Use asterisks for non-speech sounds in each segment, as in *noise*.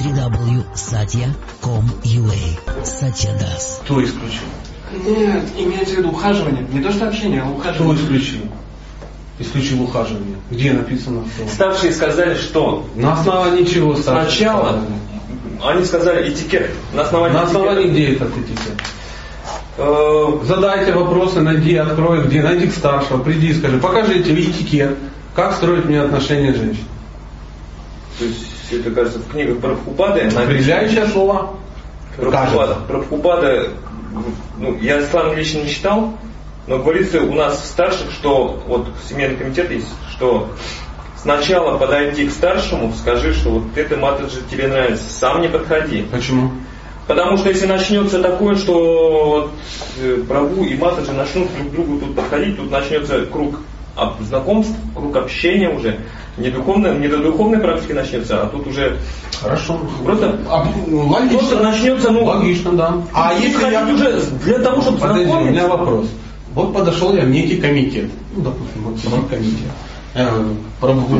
www.satya.com.ua Satya Das. Кто исключил? Нет, имеется в виду ухаживание. Не то что общение, а Кто ухаживание. исключил? Исключил ухаживание. Где написано что? Старшие сказали, что На основании чего старшие сначала они сказали этикет. На основании, На основании этикета. где этот этикет? Э, Задайте вопросы, найди, открой, где, найди к старшего, приди и скажи, покажите этикет, как строить мне отношения с женщиной. То есть это кажется в книгах Прабхупады. Определяющее слово. Прабхупада. Прабхупада, ну, я сам лично не читал, но говорится у нас в старших, что вот семейный комитет есть, что сначала подойди к старшему, скажи, что вот это матаджи тебе нравится, сам не подходи. Почему? Потому что если начнется такое, что вот, э, Прабу и Матаджи начнут друг к другу тут подходить, тут начнется круг об- знакомств, круг общения уже. Не, духовной, не до духовной практики начнется, а тут уже Хорошо. Просто- А, логично. просто начнется, ну, Логично, да. А если я... уже для того, чтобы Подожди, у знакомиться. меня вопрос. Вот подошел я в некий комитет. Ну, допустим, вот сидит комитет. Э, Прабху,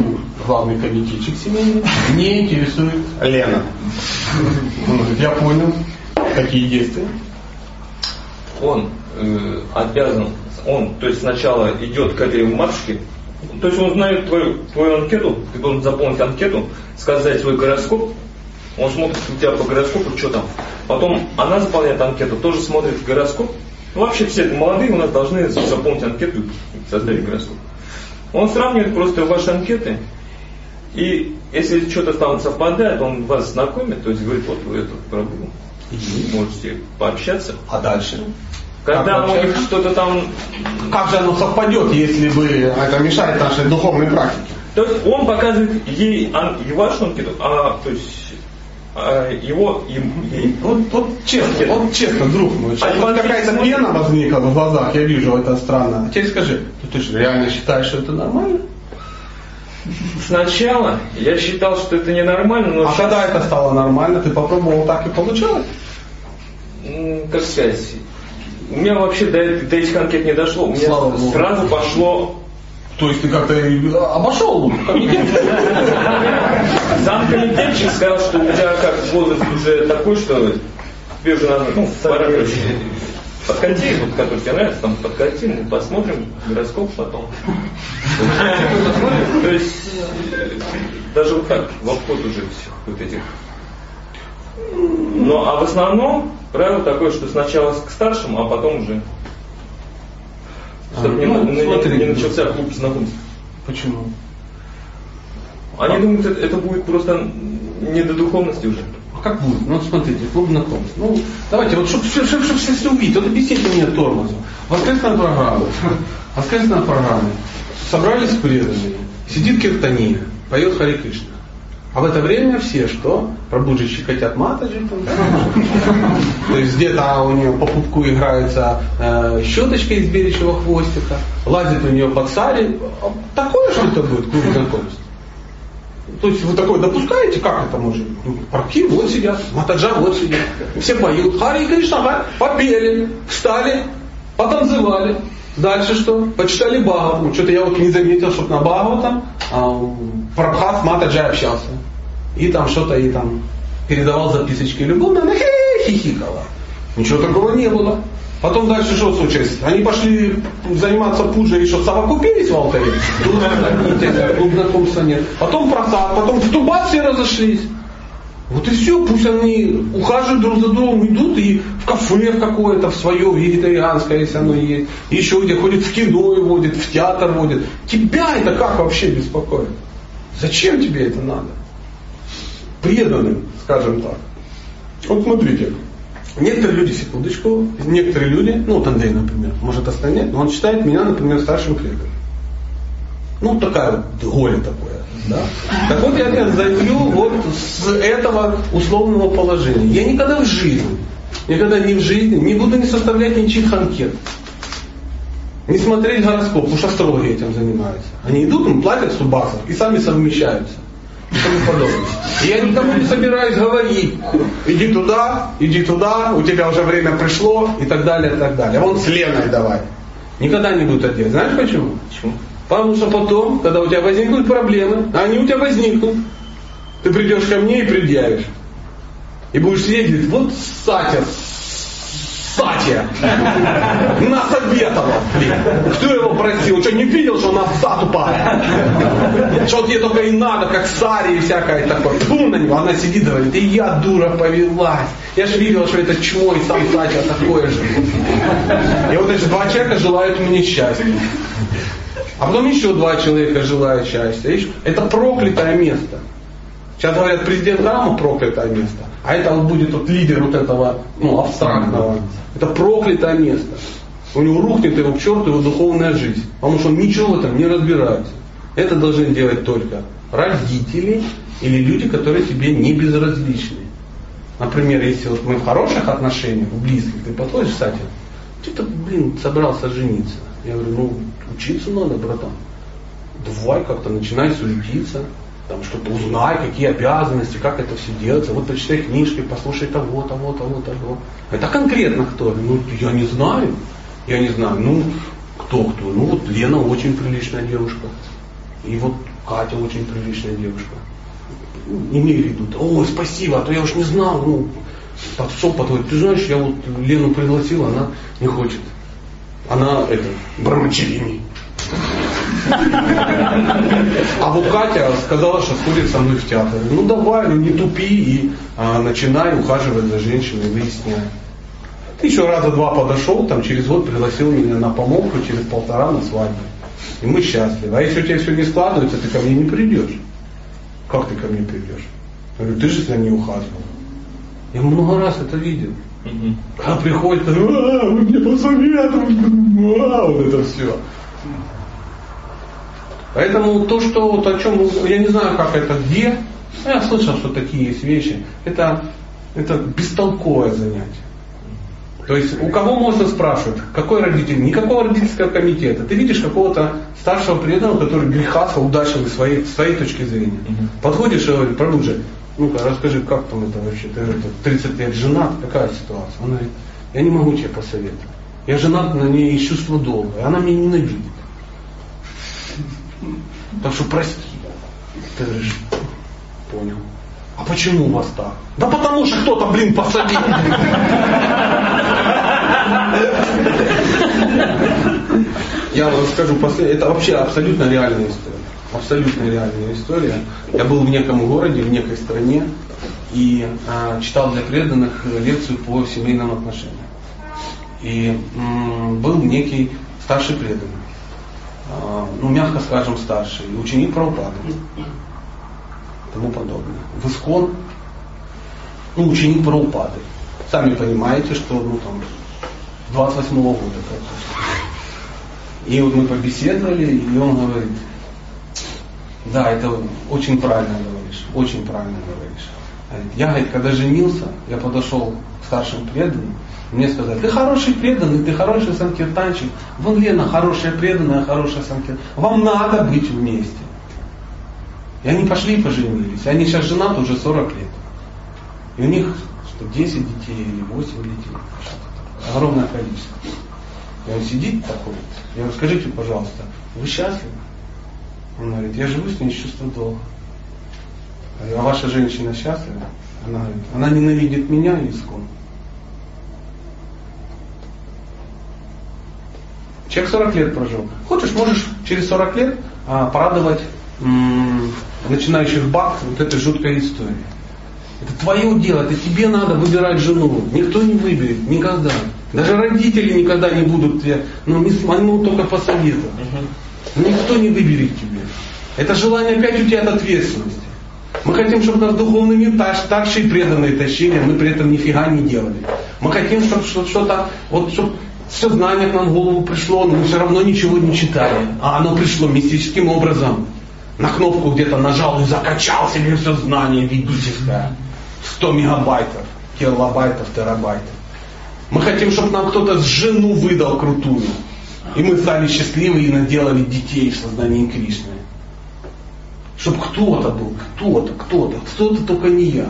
главный комитетчик семейный, не интересует Лена. Я понял, какие действия. Он э, обязан, он, то есть сначала идет к этой матушке, то есть он знает твою, твою анкету, ты должен заполнить анкету, сказать свой гороскоп, он смотрит у тебя по гороскопу, что там. Потом она заполняет анкету, тоже смотрит гороскоп. Ну, вообще все молодые у нас должны заполнить анкету и составить гороскоп. Он сравнивает просто ваши анкеты, и если что-то там совпадает, он вас знакомит, то есть говорит, вот вы этот пробыл, можете пообщаться. А дальше? Когда Как у них что-то там... Как же оно совпадет, если бы это мешает нашей духовной практике? То есть он показывает ей и вашу анкету, а то есть а, его им, ей. Вот, вот честно, вот честно, друг мой, А вот какая-то смотрит- пена возникла в глазах, я вижу, это странно. А теперь скажи, ну ты же реально считаешь, что это нормально? Сначала я считал, что это ненормально, но А сейчас, когда это стало нормально, ты попробовал так и получалось? М, как сказать, у меня вообще до, до этих анкет не дошло. У меня Слава Богу. сразу пошло То есть ты как-то обошел комитет? *laughs* Сам комитетчик сказал, что у тебя как возраст уже такой, что тебе уже надо, ну, пора короче, подкати, вот, который тебе нравится, там подкати, мы посмотрим гороскоп потом. *laughs* То есть даже вот так, в обход уже всех вот этих. Ну, а в основном правило такое, что сначала к старшему, а потом уже чтобы А, не, ну, не- смотри. не начался клуб знакомств. Почему? Они думают, это, это будет просто не до духовности уже. А как будет? Ну смотрите, клуб знакомств. Ну, давайте, вот чтобы все, все, все, все увидеть, вот объясните мне тормозом. Воскресная программа. Воскресная программа. Собрались преданные. Сидит Киртания, поет Хари Кришна. А в это время все что? Пробуджичи хотят матаджи. То есть где-то у нее по пупку играется э, щеточка из беличьего хвостика, лазит у нее под сари. А Такое что-то будет, клуб знакомств. То есть вы такое допускаете, как это может? Ну, Парки вот сидят, Матаджа вот сидят, все поют, Хари Кришна, Хари, попели, встали, потанцевали. Дальше что? Почитали Бхагавату. Что-то я вот не заметил, чтобы на Бхагаватам а, Прабхат с Матаджай общался. И там что-то и там передавал записочки любовно, она хихикала. Ничего такого не было. Потом дальше что случилось? Они пошли заниматься пуджей, и что, совокупились в алтаре? Тут знакомства нет. Потом просад, потом в Тубат все разошлись. Вот и все, пусть они ухаживают друг за другом, идут и в кафе в какое-то, в свое вегетарианское, если оно есть. Еще где ходит в кино и водит, в театр водит. Тебя это как вообще беспокоит? Зачем тебе это надо? Преданным, скажем так. Вот смотрите, некоторые люди, секундочку, некоторые люди, ну вот Андрей, например, может остальные, но он считает меня, например, старшим преданным. Ну, такая вот горе такое. Да? Так вот я опять зайду вот с этого условного положения. Я никогда в жизни, никогда не в жизни не буду не составлять ничьих анкет. Не смотреть гороскоп, потому что астрологи этим занимаются. Они идут, им платят 100 баксов и сами совмещаются. И тому подобное. И я никому не собираюсь говорить, иди туда, иди туда, у тебя уже время пришло и так далее, и так далее. Вон с Леной давай. Никогда не буду это делать. Знаешь почему? Почему? Потому что потом, когда у тебя возникнут проблемы, а они у тебя возникнут, ты придешь ко мне и предъявишь. И будешь сидеть, вот Сатя, Сатя, насоветовал, блин. Кто его просил? Что, не видел, что он овца тупая? Что тебе только и надо, как Саре и всякое такое. Фу на него, она сидит говорит, и я дура повелась. Я же видел, что это чмо и сам Сатя такое же. И вот эти два человека желают мне счастья. А потом еще два человека желают счастья. Это проклятое место. Сейчас говорят, президент Рама проклятое место. А это вот будет вот лидер вот этого ну, абстрактного. Это проклятое место. У него рухнет его к черту его духовная жизнь. Потому что он ничего в этом не разбирается. Это должны делать только родители или люди, которые тебе не безразличны. Например, если вот мы в хороших отношениях, в близких, ты подходишь, кстати, ты-то, блин, собрался жениться. Я говорю, ну, учиться надо, братан. Давай как-то начинай суетиться, там что-то узнай, какие обязанности, как это все делается. Вот почитай книжки, послушай того, того, того, того. Это конкретно кто? Ну, я не знаю. Я не знаю. Ну, кто кто? Ну, вот Лена очень приличная девушка. И вот Катя очень приличная девушка. Ну, имею в виду, ой, спасибо, а то я уж не знал, ну, подшел по твой, ты знаешь, я вот Лену пригласил, она не хочет. Она это, брамачевини. А вот Катя сказала, что сходит со мной в театр. Ну давай, ну не тупи и а, начинай ухаживать за женщиной, выясняй. Ты еще раза два подошел, там через год пригласил меня на помолвку, через полтора на свадьбу. И мы счастливы. А если у тебя все не складывается, ты ко мне не придешь. Как ты ко мне придешь? Я говорю, ты же за ней ухаживал. Я много раз это видел. Угу. Когда приходит, а, вы мне посоветуете, а, вот это все. Поэтому то, что вот о чем, я не знаю, как это где, я слышал, что такие есть вещи, это, это бестолковое занятие. То есть у кого можно спрашивать, какой родитель? Никакого родительского комитета. Ты видишь какого-то старшего преданного, который грехаса удачливый своей, своей точки зрения. Угу. Подходишь и говоришь, продолжи, ну-ка расскажи, как там это вообще, ты это, 30 лет женат, какая ситуация? Он говорит, я не могу тебе посоветовать. Я женат на ней из чувства долга, и она меня ненавидит. Так что прости. Ты говоришь, понял. А почему у вас так? Да потому что кто-то, блин, посадил. Я вам скажу, это вообще абсолютно реальная история. Абсолютно реальная история. Я был в неком городе, в некой стране и а, читал для преданных лекцию по семейным отношениям. И м, был некий старший преданный ну, мягко скажем, старший, ученик Прабхупады и тому подобное. В Искон, ну, ученик Прабхупады. Сами понимаете, что, ну, там, 28 -го года. И вот мы побеседовали, и он говорит, да, это очень правильно говоришь, очень правильно говоришь. Я, говорит, когда женился, я подошел к старшим преданным, мне сказали, ты хороший преданный, ты хороший санкиртанчик. Вон Лена хорошая преданная, хорошая санкиртанчик. Вам надо быть вместе. И они пошли и поженились. Они сейчас женаты уже 40 лет. И у них что, 10 детей или 8 детей. Огромное количество. И он сидит такой. Я говорю, скажите, пожалуйста, вы счастливы? Он говорит, я живу с ней с чувством долга. А ваша женщина счастлива? Она говорит, она ненавидит меня искон. Человек 40 лет прожил. Хочешь, можешь через 40 лет а, порадовать м- начинающих баб вот этой жуткой историей. Это твое дело, это тебе надо выбирать жену. Никто не выберет, никогда. Даже родители никогда не будут тебе, ну, не смогут только посоветовать. Никто не выберет тебе. Это желание опять у тебя от ответственности. Мы хотим, чтобы нас духовный мир старшие преданные тащили, а мы при этом нифига не делали. Мы хотим, чтобы что-то, вот, чтобы все знание к нам в голову пришло, но мы все равно ничего не читали. А оно пришло мистическим образом. На кнопку где-то нажал и закачал себе все знание ведическое. 100 мегабайтов, килобайтов, терабайтов. Мы хотим, чтобы нам кто-то с жену выдал крутую. И мы стали счастливы и наделали детей в сознании Кришны. Чтобы кто-то был, кто-то, кто-то, кто-то, только не я.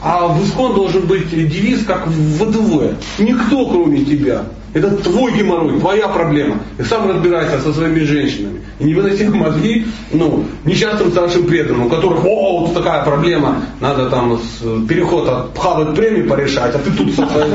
А в ИСКОН должен быть девиз, как в ВДВ. Никто, кроме тебя. Это твой геморрой, твоя проблема. И сам разбирайся со своими женщинами. И не выноси мозги ну, несчастным старшим преданным, у которых, о, вот такая проблема, надо там с, переход от пхавать премии порешать, а ты тут со своим.